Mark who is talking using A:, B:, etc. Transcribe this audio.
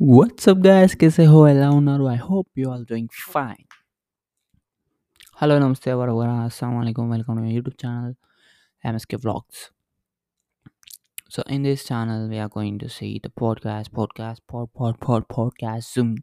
A: What's up, guys? कैसे हो ఎలా I hope you are doing fine. Hello, namaste, Everyone, assalamu alaikum. Welcome to my YouTube channel, MSK Vlogs. So, in this channel, we are going to see the podcast, podcast, pod, pod, pod, podcast, zoom,